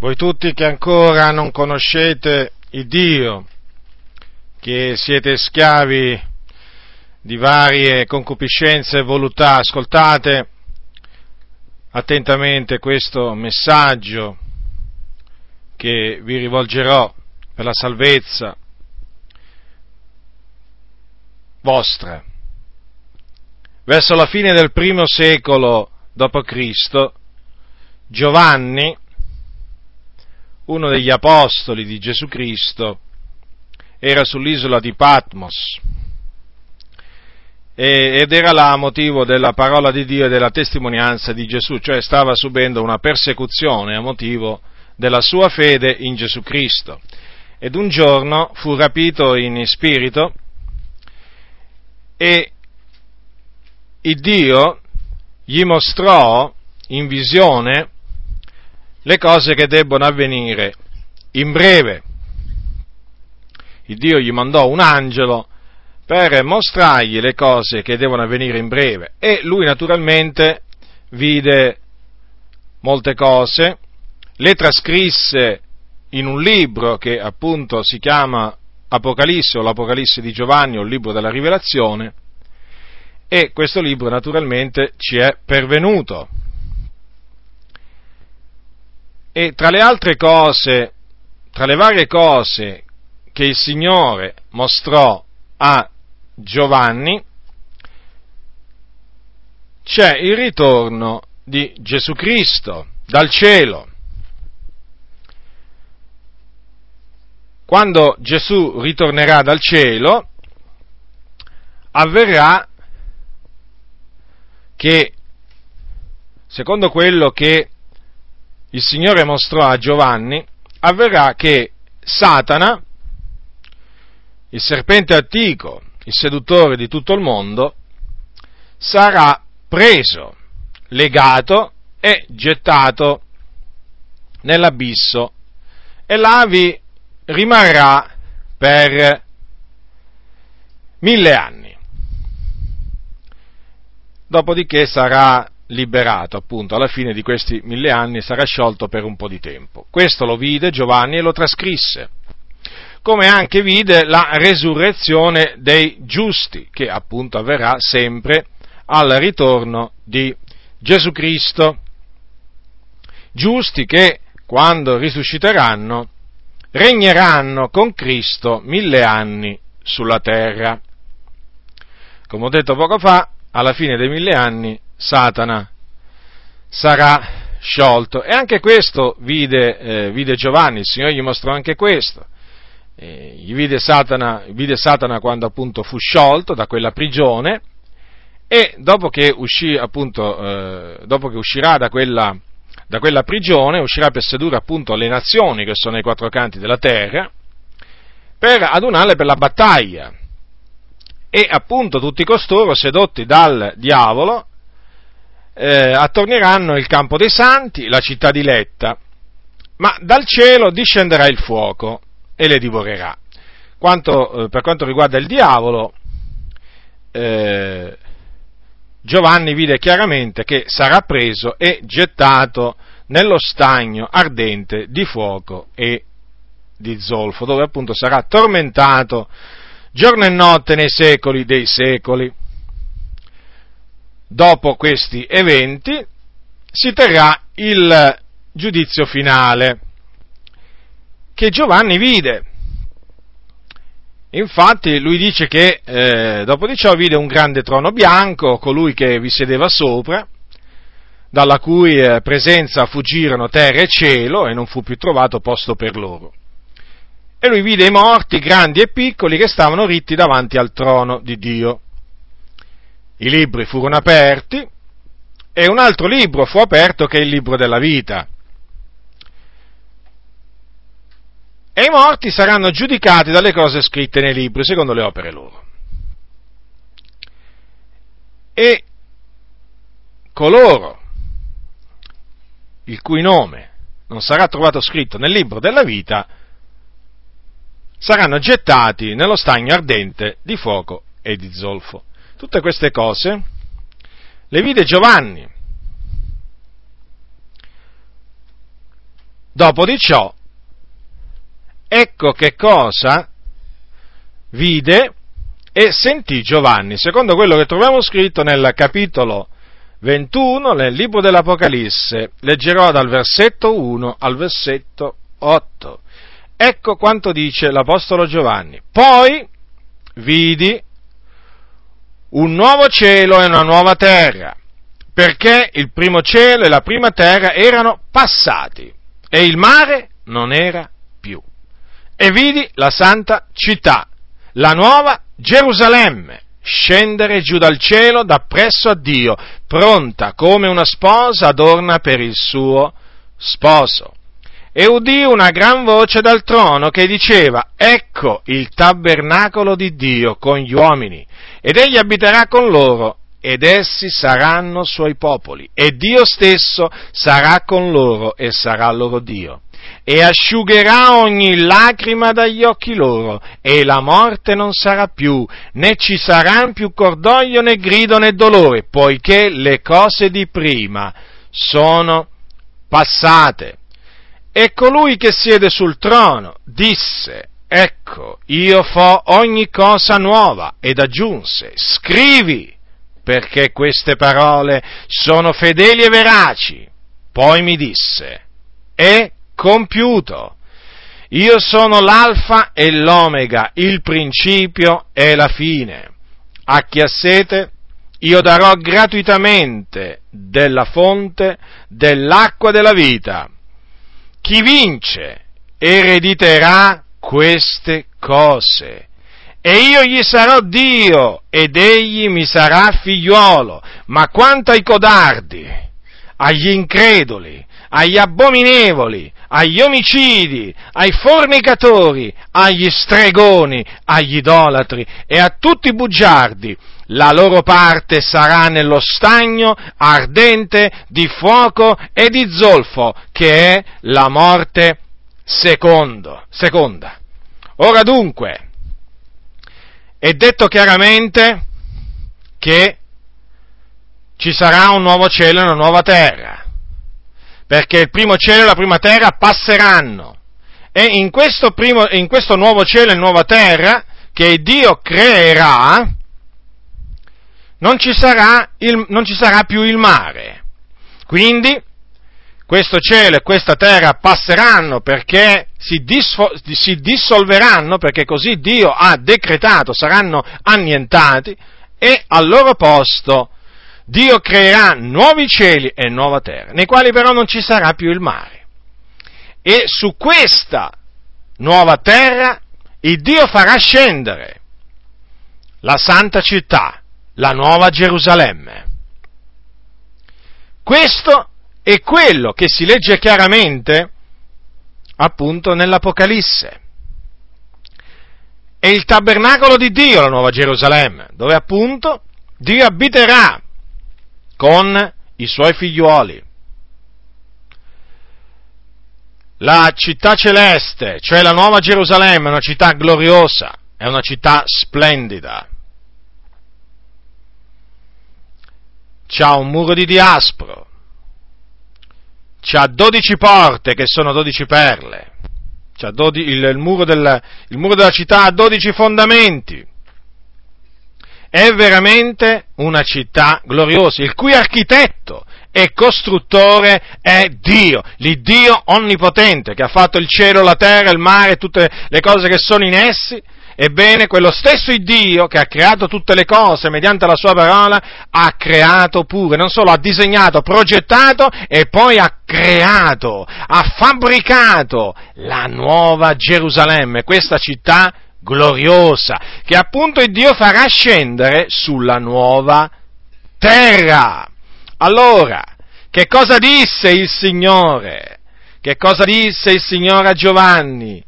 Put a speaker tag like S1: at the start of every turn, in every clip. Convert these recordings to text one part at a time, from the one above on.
S1: voi tutti che ancora non conoscete il Dio, che siete schiavi di varie concupiscenze e voluttà, ascoltate attentamente questo messaggio che vi rivolgerò per la salvezza vostra. Verso la fine del primo secolo d.C., Giovanni, uno degli apostoli di Gesù Cristo, era sull'isola di Patmos ed era là motivo della parola di Dio e della testimonianza di Gesù, cioè stava subendo una persecuzione a motivo della sua fede in Gesù Cristo. Ed un giorno fu rapito in spirito e il Dio gli mostrò in visione le cose che debbono avvenire in breve. Il Dio gli mandò un angelo per mostrargli le cose che devono avvenire in breve e lui naturalmente vide molte cose, le trascrisse in un libro che appunto si chiama Apocalisse o l'Apocalisse di Giovanni o il libro della rivelazione e questo libro naturalmente ci è pervenuto. E tra le altre cose, tra le varie cose che il Signore mostrò a Giovanni, c'è il ritorno di Gesù Cristo dal cielo. Quando Gesù ritornerà dal cielo, avverrà che, secondo quello che il Signore mostrò a Giovanni, avverrà che Satana, il serpente antico, il seduttore di tutto il mondo, sarà preso, legato e gettato nell'abisso e là vi rimarrà per mille anni. Dopodiché sarà liberato, appunto, alla fine di questi mille anni sarà sciolto per un po' di tempo. Questo lo vide Giovanni e lo trascrisse, come anche vide la resurrezione dei giusti, che appunto avverrà sempre al ritorno di Gesù Cristo. Giusti che, quando risusciteranno, regneranno con Cristo mille anni sulla terra. Come ho detto poco fa, alla fine dei mille anni Satana sarà sciolto. E anche questo vide, eh, vide Giovanni, il Signore gli mostrò anche questo. Eh, gli vide Satana, vide Satana quando appunto fu sciolto da quella prigione e dopo che, uscì, appunto, eh, dopo che uscirà da quella, da quella prigione, uscirà per sedurre appunto le nazioni che sono ai quattro canti della terra, per adunarle per la battaglia. E appunto tutti costoro, sedotti dal diavolo, eh, attornieranno il campo dei santi, la città diletta, ma dal cielo discenderà il fuoco e le divorerà. Quanto, eh, per quanto riguarda il diavolo, eh, Giovanni vide chiaramente che sarà preso e gettato nello stagno ardente di fuoco e di zolfo, dove appunto sarà tormentato giorno e notte nei secoli dei secoli dopo questi eventi si terrà il giudizio finale che Giovanni vide. Infatti lui dice che eh, dopo di ciò vide un grande trono bianco, colui che vi sedeva sopra, dalla cui eh, presenza fuggirono terra e cielo e non fu più trovato posto per loro. E lui vide i morti, grandi e piccoli, che stavano ritti davanti al trono di Dio i libri furono aperti e un altro libro fu aperto che è il libro della vita. E i morti saranno giudicati dalle cose scritte nei libri, secondo le opere loro. E coloro il cui nome non sarà trovato scritto nel libro della vita saranno gettati nello stagno ardente di fuoco e di zolfo. Tutte queste cose le vide Giovanni. Dopo di ciò, ecco che cosa vide e sentì Giovanni, secondo quello che troviamo scritto nel capitolo 21 nel libro dell'Apocalisse. Leggerò dal versetto 1 al versetto 8. Ecco quanto dice l'Apostolo Giovanni. Poi vidi un nuovo cielo e una nuova terra, perché il primo cielo e la prima terra erano passati e il mare non era più. E vidi la santa città, la nuova Gerusalemme, scendere giù dal cielo da presso a Dio, pronta come una sposa adorna per il suo sposo. E udì una gran voce dal trono che diceva, ecco il tabernacolo di Dio con gli uomini, ed egli abiterà con loro, ed essi saranno suoi popoli, e Dio stesso sarà con loro e sarà loro Dio e asciugherà ogni lacrima dagli occhi loro, e la morte non sarà più, né ci saranno più cordoglio né grido né dolore, poiché le cose di prima sono passate. E colui che siede sul trono disse, ecco, io fo ogni cosa nuova, ed aggiunse, scrivi, perché queste parole sono fedeli e veraci. Poi mi disse, e compiuto. Io sono l'alfa e l'omega, il principio e la fine. A chi ha sete, io darò gratuitamente della fonte dell'acqua della vita. Chi vince erediterà queste cose. E io gli sarò Dio ed egli mi sarà figliuolo. Ma quanto ai codardi, agli increduli, agli abominevoli, agli omicidi, ai fornicatori, agli stregoni, agli idolatri e a tutti i bugiardi. La loro parte sarà nello stagno ardente di fuoco e di zolfo, che è la morte secondo, seconda. Ora dunque, è detto chiaramente che ci sarà un nuovo cielo e una nuova terra perché il primo cielo e la prima terra passeranno. E in questo, primo, in questo nuovo cielo e nuova terra che Dio creerà, non ci, sarà il, non ci sarà più il mare. Quindi questo cielo e questa terra passeranno perché si, disfo, si, dissolveranno, perché così Dio ha decretato, saranno annientati e al loro posto Dio creerà nuovi cieli e nuova terra, nei quali però non ci sarà più il mare. E su questa nuova terra il Dio farà scendere la santa città, la nuova Gerusalemme. Questo è quello che si legge chiaramente appunto nell'Apocalisse. È il tabernacolo di Dio, la nuova Gerusalemme, dove appunto Dio abiterà con i suoi figliuoli. La città celeste, cioè la nuova Gerusalemme, è una città gloriosa, è una città splendida. C'ha un muro di diaspro, c'ha dodici porte che sono dodici perle, dodi, il, il, muro del, il muro della città ha dodici fondamenti, è veramente una città gloriosa, il cui architetto e costruttore è Dio, l'Iddio onnipotente che ha fatto il cielo, la terra, il mare, tutte le cose che sono in essi. Ebbene, quello stesso Dio che ha creato tutte le cose mediante la sua parola, ha creato pure, non solo ha disegnato, progettato e poi ha creato, ha fabbricato la nuova Gerusalemme, questa città gloriosa, che appunto il Dio farà scendere sulla nuova terra. Allora, che cosa disse il Signore? Che cosa disse il Signore a Giovanni?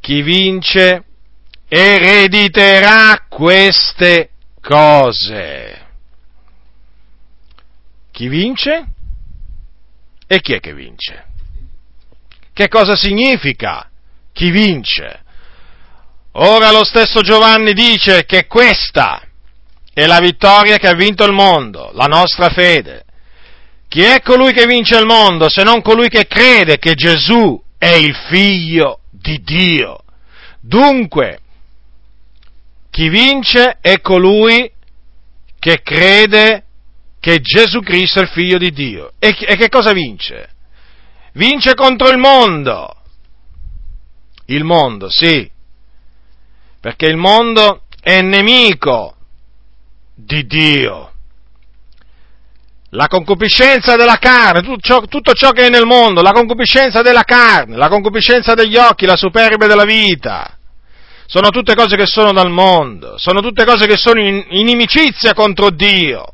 S1: Chi vince erediterà queste cose. Chi vince? E chi è che vince? Che cosa significa chi vince? Ora lo stesso Giovanni dice che questa è la vittoria che ha vinto il mondo, la nostra fede. Chi è colui che vince il mondo se non colui che crede che Gesù è il figlio di Dio. Dunque, chi vince è colui che crede che Gesù Cristo è il figlio di Dio. E, e che cosa vince? Vince contro il mondo. Il mondo, sì, perché il mondo è nemico di Dio. La concupiscenza della carne, tutto ciò, tutto ciò, che è nel mondo, la concupiscenza della carne, la concupiscenza degli occhi, la superbia della vita, sono tutte cose che sono dal mondo, sono tutte cose che sono in inimicizia contro Dio.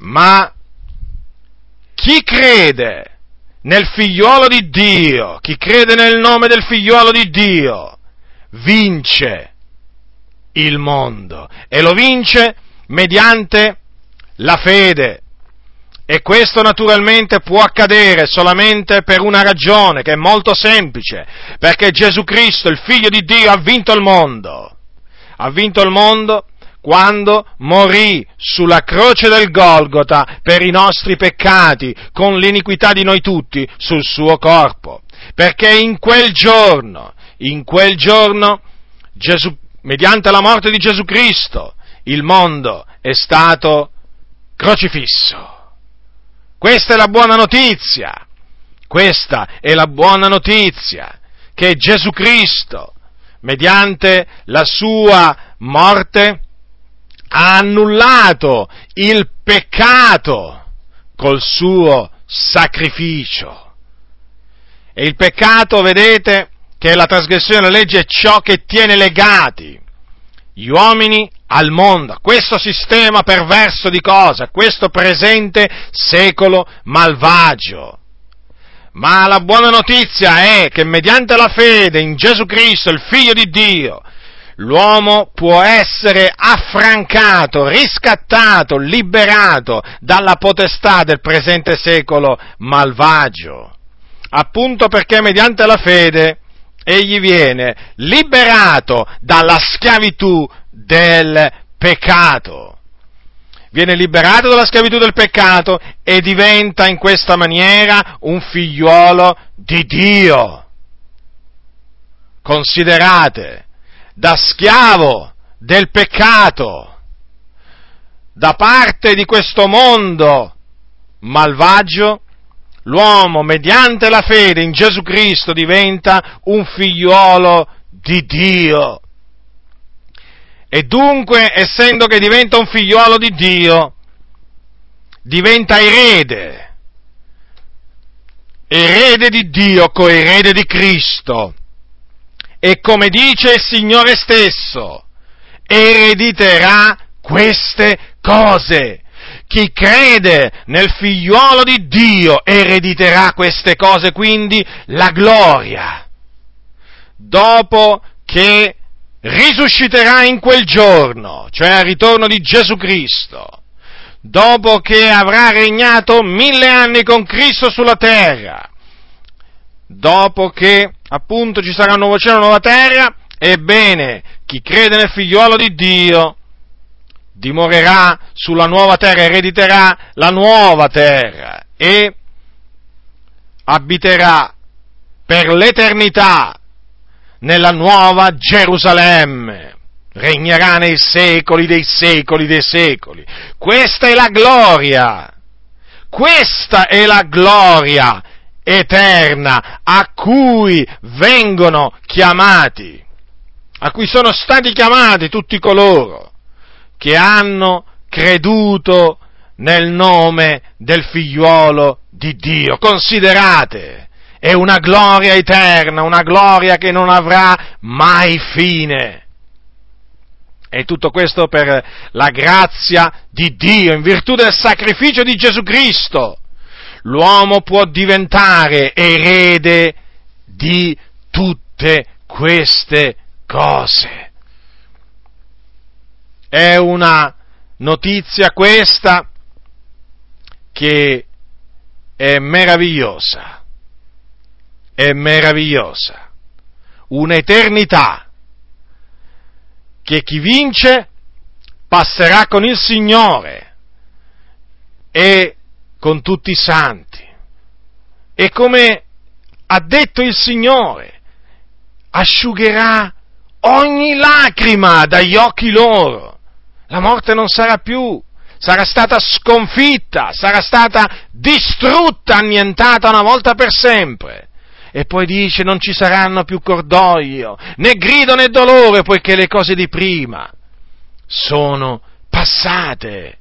S1: Ma chi crede nel figliuolo di Dio, chi crede nel nome del figliuolo di Dio, vince il mondo e lo vince mediante la fede. E questo naturalmente può accadere solamente per una ragione che è molto semplice, perché Gesù Cristo, il figlio di Dio, ha vinto il mondo. Ha vinto il mondo quando morì sulla croce del Golgota per i nostri peccati, con l'iniquità di noi tutti sul suo corpo. Perché in quel giorno, in quel giorno, Gesù, mediante la morte di Gesù Cristo, il mondo è stato crocifisso. Questa è la buona notizia. Questa è la buona notizia che Gesù Cristo, mediante la sua morte, ha annullato il peccato col suo sacrificio. E il peccato, vedete, che la trasgressione della legge è ciò che tiene legati gli uomini al mondo, a questo sistema perverso di cose, a questo presente secolo malvagio. Ma la buona notizia è che mediante la fede in Gesù Cristo, il Figlio di Dio, l'uomo può essere affrancato, riscattato, liberato dalla potestà del presente secolo malvagio. Appunto perché mediante la fede egli viene liberato dalla schiavitù del peccato. Viene liberato dalla schiavitù del peccato e diventa in questa maniera un figliuolo di Dio. Considerate, da schiavo del peccato, da parte di questo mondo malvagio, l'uomo mediante la fede in Gesù Cristo diventa un figliuolo di Dio. E dunque, essendo che diventa un figliuolo di Dio, diventa erede, erede di Dio, coerede di Cristo. E come dice il Signore stesso, erediterà queste cose. Chi crede nel figliuolo di Dio erediterà queste cose, quindi la gloria. Dopo che risusciterà in quel giorno, cioè al ritorno di Gesù Cristo, dopo che avrà regnato mille anni con Cristo sulla terra, dopo che appunto ci sarà un nuovo cielo e una nuova terra, ebbene, chi crede nel figliuolo di Dio dimorerà sulla nuova terra, erediterà la nuova terra e abiterà per l'eternità nella nuova Gerusalemme. Regnerà nei secoli dei secoli dei secoli. Questa è la gloria. Questa è la gloria eterna a cui vengono chiamati, a cui sono stati chiamati tutti coloro che hanno creduto nel nome del figliuolo di Dio. Considerate, è una gloria eterna, una gloria che non avrà mai fine. E tutto questo per la grazia di Dio, in virtù del sacrificio di Gesù Cristo l'uomo può diventare erede di tutte queste cose. È una notizia questa che è meravigliosa, è meravigliosa, un'eternità che chi vince passerà con il Signore e con tutti i santi. E come ha detto il Signore, asciugherà ogni lacrima dagli occhi loro. La morte non sarà più, sarà stata sconfitta, sarà stata distrutta, annientata una volta per sempre. E poi dice non ci saranno più cordoglio, né grido né dolore, poiché le cose di prima sono passate.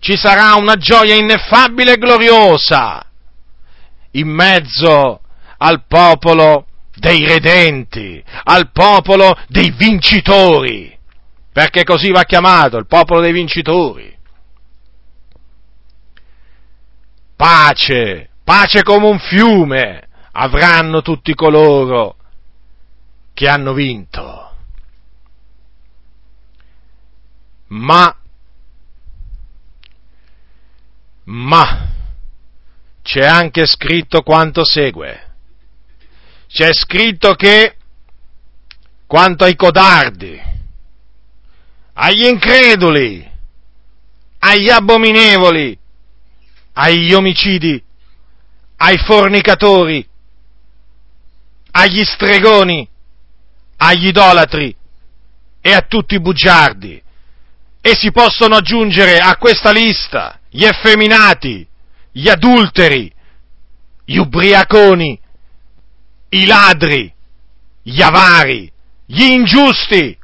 S1: Ci sarà una gioia ineffabile e gloriosa in mezzo al popolo dei redenti, al popolo dei vincitori, perché così va chiamato il popolo dei vincitori. Pace, pace come un fiume avranno tutti coloro che hanno vinto. Ma, ma, c'è anche scritto quanto segue. C'è scritto che quanto ai codardi, agli increduli, agli abominevoli, agli omicidi, ai fornicatori, agli stregoni, agli idolatri e a tutti i bugiardi. E si possono aggiungere a questa lista gli effeminati, gli adulteri, gli ubriaconi, i ladri, gli avari, gli ingiusti.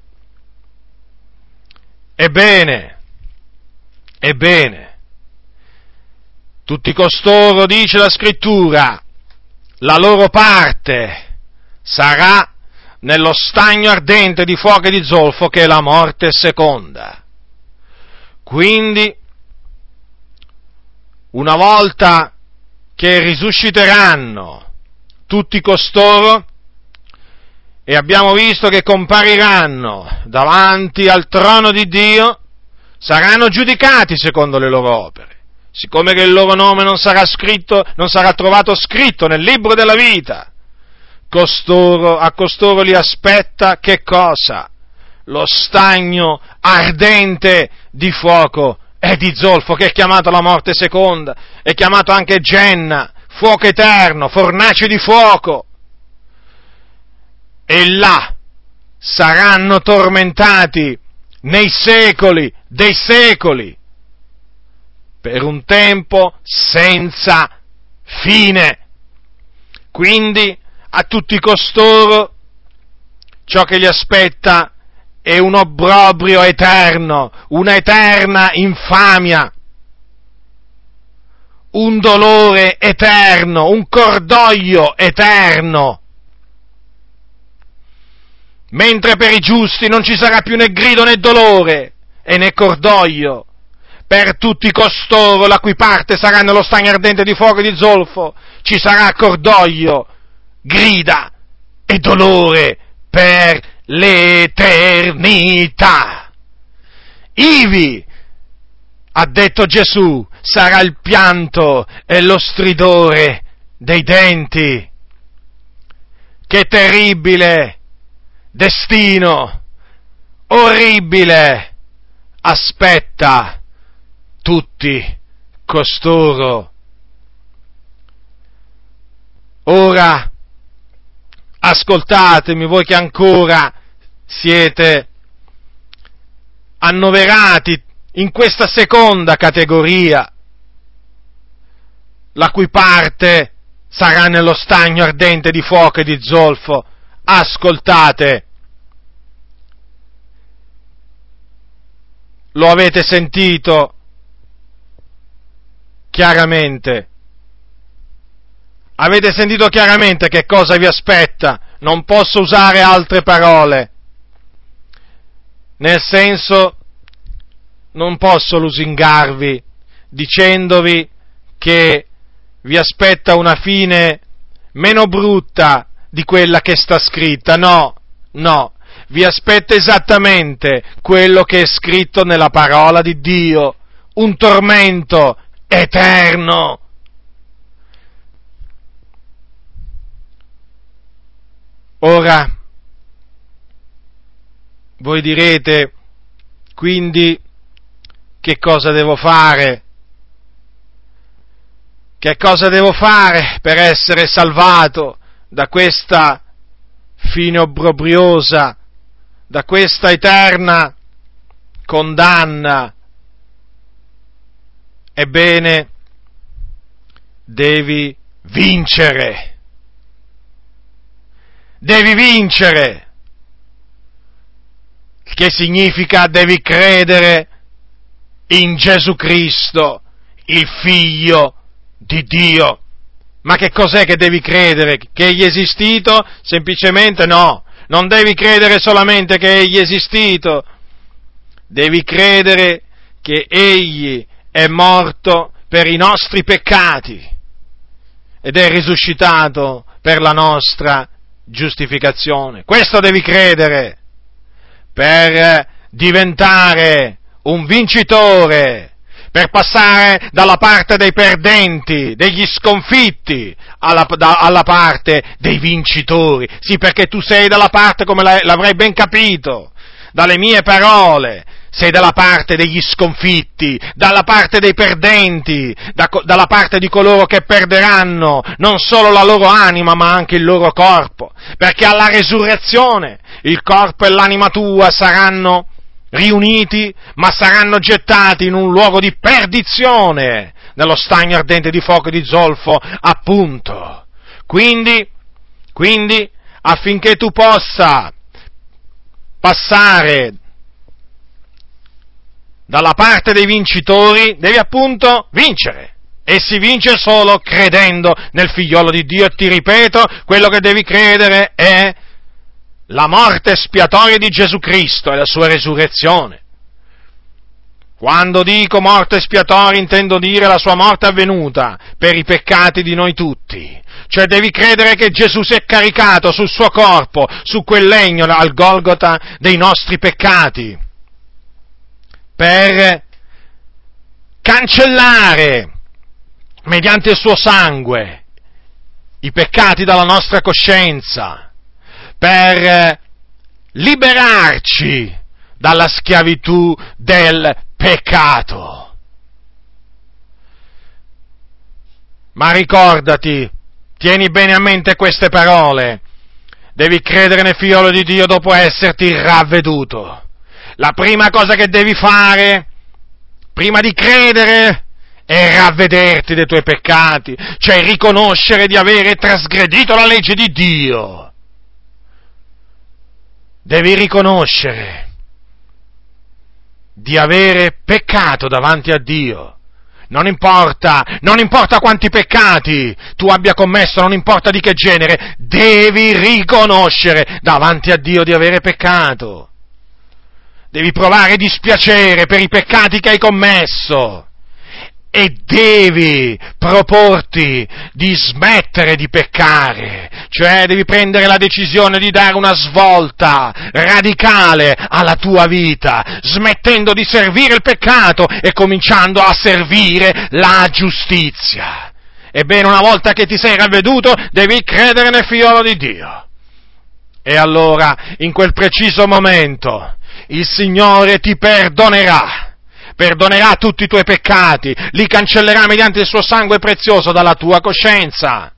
S1: Ebbene, ebbene, tutti costoro, dice la scrittura, la loro parte sarà nello stagno ardente di fuoco e di zolfo che è la morte seconda. Quindi, una volta che risusciteranno tutti costoro, e abbiamo visto che compariranno davanti al trono di Dio, saranno giudicati secondo le loro opere. Siccome che il loro nome non sarà scritto, non sarà trovato scritto nel libro della vita, costoro, a costoro li aspetta che cosa? Lo stagno ardente di fuoco e di zolfo, che è chiamato la morte seconda, è chiamato anche Genna, fuoco eterno, fornace di fuoco. E là saranno tormentati nei secoli dei secoli, per un tempo senza fine. Quindi a tutti costoro ciò che li aspetta è un obbrobrio eterno, una eterna infamia un dolore eterno, un cordoglio eterno. Mentre per i giusti non ci sarà più né grido né dolore e né cordoglio, per tutti costoro la cui parte sarà nello stagno ardente di fuoco e di zolfo, ci sarà cordoglio, grida e dolore per l'eternità. Ivi, ha detto Gesù, sarà il pianto e lo stridore dei denti. Che terribile destino, orribile, aspetta tutti costoro. Ora, ascoltatemi voi che ancora siete annoverati in questa seconda categoria, la cui parte sarà nello stagno ardente di fuoco e di zolfo. Ascoltate, lo avete sentito chiaramente. Avete sentito chiaramente che cosa vi aspetta? Non posso usare altre parole. Nel senso non posso lusingarvi dicendovi che vi aspetta una fine meno brutta di quella che sta scritta, no, no, vi aspetta esattamente quello che è scritto nella parola di Dio, un tormento eterno. Ora, voi direte, quindi che cosa devo fare? Che cosa devo fare per essere salvato da questa fine obbrobriosa, da questa eterna condanna. Ebbene, devi vincere. Devi vincere. Che significa devi credere in Gesù Cristo, il Figlio di Dio. Ma che cos'è che devi credere? Che egli è esistito? Semplicemente no. Non devi credere solamente che egli è esistito. Devi credere che egli è morto per i nostri peccati ed è risuscitato per la nostra giustificazione. Questo devi credere per diventare un vincitore, per passare dalla parte dei perdenti, degli sconfitti, alla, da, alla parte dei vincitori. Sì, perché tu sei dalla parte, come l'avrei ben capito, dalle mie parole, sei dalla parte degli sconfitti, dalla parte dei perdenti, da, dalla parte di coloro che perderanno non solo la loro anima ma anche il loro corpo, perché alla resurrezione il corpo e l'anima tua saranno riuniti, ma saranno gettati in un luogo di perdizione, nello stagno ardente di fuoco e di zolfo, appunto. Quindi, quindi, affinché tu possa passare dalla parte dei vincitori, devi appunto vincere. E si vince solo credendo nel figliolo di Dio. E ti ripeto, quello che devi credere è la morte spiatoria di Gesù Cristo e la sua resurrezione. Quando dico morte spiatoria intendo dire la sua morte avvenuta per i peccati di noi tutti. Cioè devi credere che Gesù si è caricato sul suo corpo, su quel legno al Golgota dei nostri peccati, per cancellare mediante il suo sangue i peccati dalla nostra coscienza per liberarci dalla schiavitù del peccato. Ma ricordati, tieni bene a mente queste parole, devi credere nel figliolo di Dio dopo esserti ravveduto. La prima cosa che devi fare, prima di credere, è ravvederti dei tuoi peccati, cioè riconoscere di avere trasgredito la legge di Dio devi riconoscere di avere peccato davanti a Dio. Non importa, non importa quanti peccati tu abbia commesso, non importa di che genere, devi riconoscere davanti a Dio di avere peccato. Devi provare dispiacere per i peccati che hai commesso e devi proporti di smettere di peccare, cioè devi prendere la decisione di dare una svolta radicale alla tua vita, smettendo di servire il peccato e cominciando a servire la giustizia. Ebbene, una volta che ti sei ravveduto, devi credere nel figliolo di Dio. E allora, in quel preciso momento, il Signore ti perdonerà perdonerà tutti i tuoi peccati, li cancellerà mediante il suo sangue prezioso dalla tua coscienza.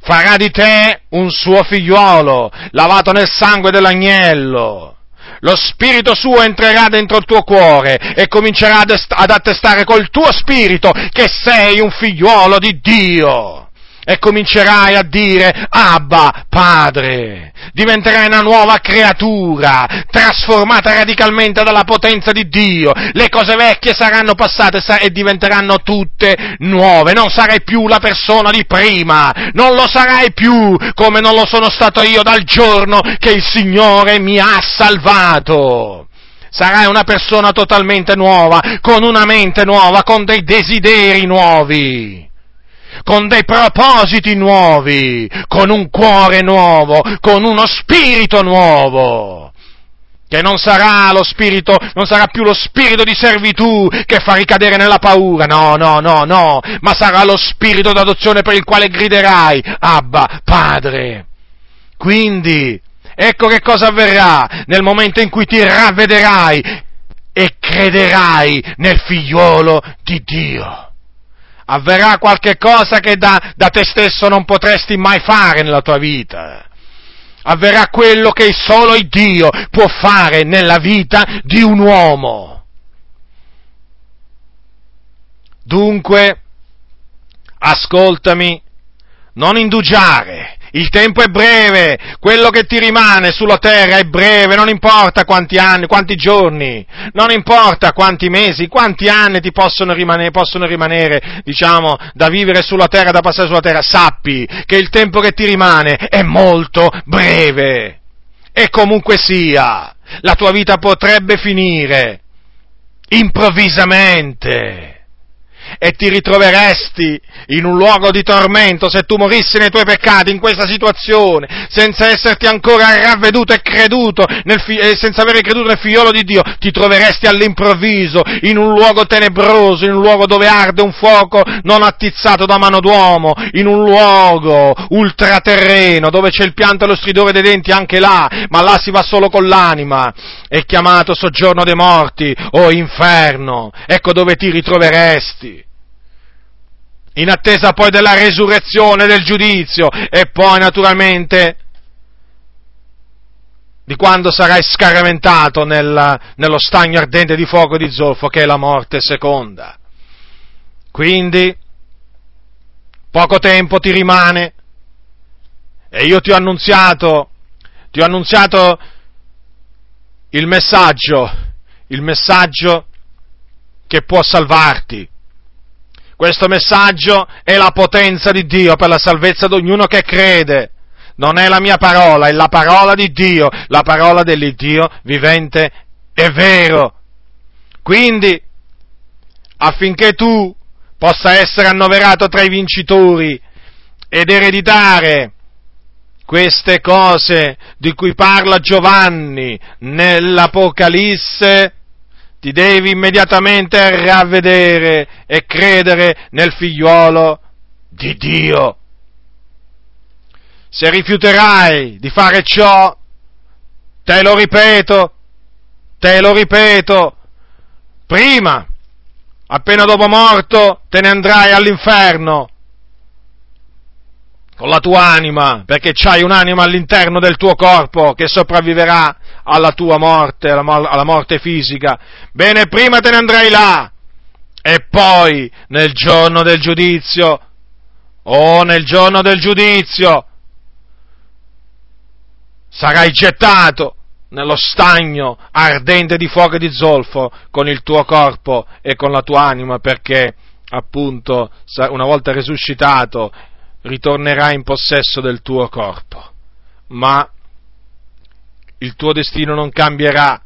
S1: Farà di te un suo figliuolo, lavato nel sangue dell'agnello. Lo spirito suo entrerà dentro il tuo cuore e comincerà ad attestare col tuo spirito che sei un figliuolo di Dio e comincerai a dire Abba, Padre, diventerai una nuova creatura, trasformata radicalmente dalla potenza di Dio, le cose vecchie saranno passate e diventeranno tutte nuove, non sarai più la persona di prima, non lo sarai più come non lo sono stato io dal giorno che il Signore mi ha salvato. Sarai una persona totalmente nuova, con una mente nuova, con dei desideri nuovi con dei propositi nuovi, con un cuore nuovo, con uno spirito nuovo che non sarà lo spirito, non sarà più lo spirito di servitù che fa ricadere nella paura, no, no, no, no, ma sarà lo spirito d'adozione per il quale griderai, Abba, Padre. Quindi, ecco che cosa avverrà nel momento in cui ti ravvederai e crederai nel figliuolo di Dio avverrà qualche cosa che da, da te stesso non potresti mai fare nella tua vita. Avverrà quello che solo il Dio può fare nella vita di un uomo. Dunque, ascoltami, non indugiare, il tempo è breve, quello che ti rimane sulla terra è breve, non importa quanti anni, quanti giorni, non importa quanti mesi, quanti anni ti possono rimanere, possono rimanere, diciamo, da vivere sulla terra, da passare sulla terra, sappi che il tempo che ti rimane è molto breve. E comunque sia, la tua vita potrebbe finire improvvisamente e ti ritroveresti in un luogo di tormento se tu morissi nei tuoi peccati in questa situazione, senza esserti ancora ravveduto e creduto, fi- eh, senza aver creduto nel figliolo di Dio, ti troveresti all'improvviso in un luogo tenebroso, in un luogo dove arde un fuoco non attizzato da mano d'uomo, in un luogo ultraterreno dove c'è il pianto e lo stridore dei denti anche là, ma là si va solo con l'anima, è chiamato soggiorno dei morti o inferno, ecco dove ti ritroveresti in attesa poi della resurrezione, del giudizio e poi naturalmente di quando sarai scaramentato nel, nello stagno ardente di fuoco di zolfo che è la morte seconda. Quindi poco tempo ti rimane e io ti ho annunziato, ti ho annunziato il messaggio, il messaggio che può salvarti, questo messaggio è la potenza di Dio per la salvezza di ognuno che crede. Non è la mia parola, è la parola di Dio, la parola dell'Iddio vivente e vero. Quindi, affinché tu possa essere annoverato tra i vincitori ed ereditare queste cose di cui parla Giovanni nell'Apocalisse, ti devi immediatamente ravvedere e credere nel figliuolo di Dio. Se rifiuterai di fare ciò, te lo ripeto, te lo ripeto, prima, appena dopo morto, te ne andrai all'inferno con la tua anima, perché c'hai un'anima all'interno del tuo corpo che sopravviverà alla tua morte, alla morte fisica. Bene, prima te ne andrai là e poi nel giorno del giudizio, oh nel giorno del giudizio, sarai gettato nello stagno ardente di fuoco e di zolfo con il tuo corpo e con la tua anima perché appunto una volta risuscitato ritornerai in possesso del tuo corpo, ma il tuo destino non cambierà,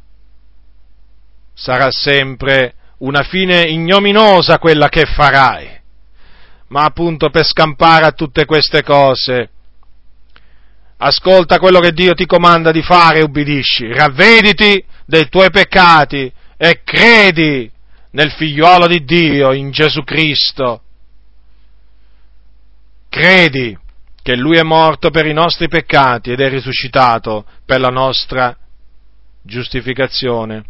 S1: sarà sempre una fine ignominosa quella che farai, ma appunto per scampare a tutte queste cose, ascolta quello che Dio ti comanda di fare e ubbidisci, ravvediti dei tuoi peccati e credi nel figliuolo di Dio, in Gesù Cristo, credi che Lui è morto per i nostri peccati ed è risuscitato per la nostra giustificazione.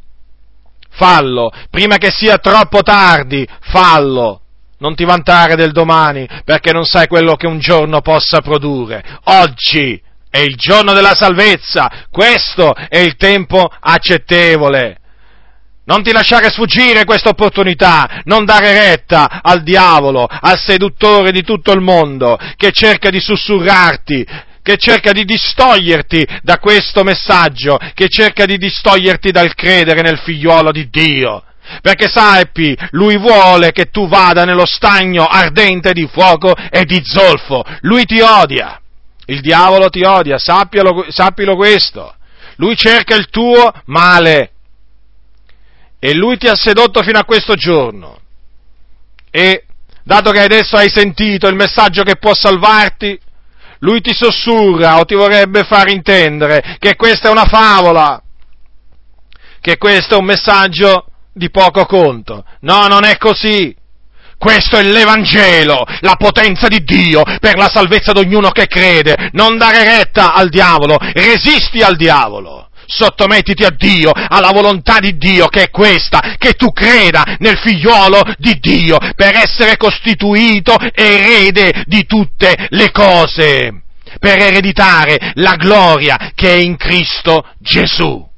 S1: Fallo, prima che sia troppo tardi, fallo. Non ti vantare del domani, perché non sai quello che un giorno possa produrre. Oggi è il giorno della salvezza, questo è il tempo accettevole. Non ti lasciare sfuggire questa opportunità, non dare retta al diavolo, al seduttore di tutto il mondo, che cerca di sussurrarti, che cerca di distoglierti da questo messaggio, che cerca di distoglierti dal credere nel figliuolo di Dio. Perché sappi, lui vuole che tu vada nello stagno ardente di fuoco e di zolfo. Lui ti odia. Il diavolo ti odia, sappilo, sappilo questo. Lui cerca il tuo male e lui ti ha sedotto fino a questo giorno. E dato che adesso hai sentito il messaggio che può salvarti, lui ti sussurra o ti vorrebbe far intendere che questa è una favola, che questo è un messaggio di poco conto. No, non è così. Questo è l'Evangelo, la potenza di Dio per la salvezza di ognuno che crede. Non dare retta al diavolo, resisti al diavolo sottomettiti a Dio, alla volontà di Dio, che è questa, che tu creda nel figliolo di Dio, per essere costituito erede di tutte le cose, per ereditare la gloria che è in Cristo Gesù.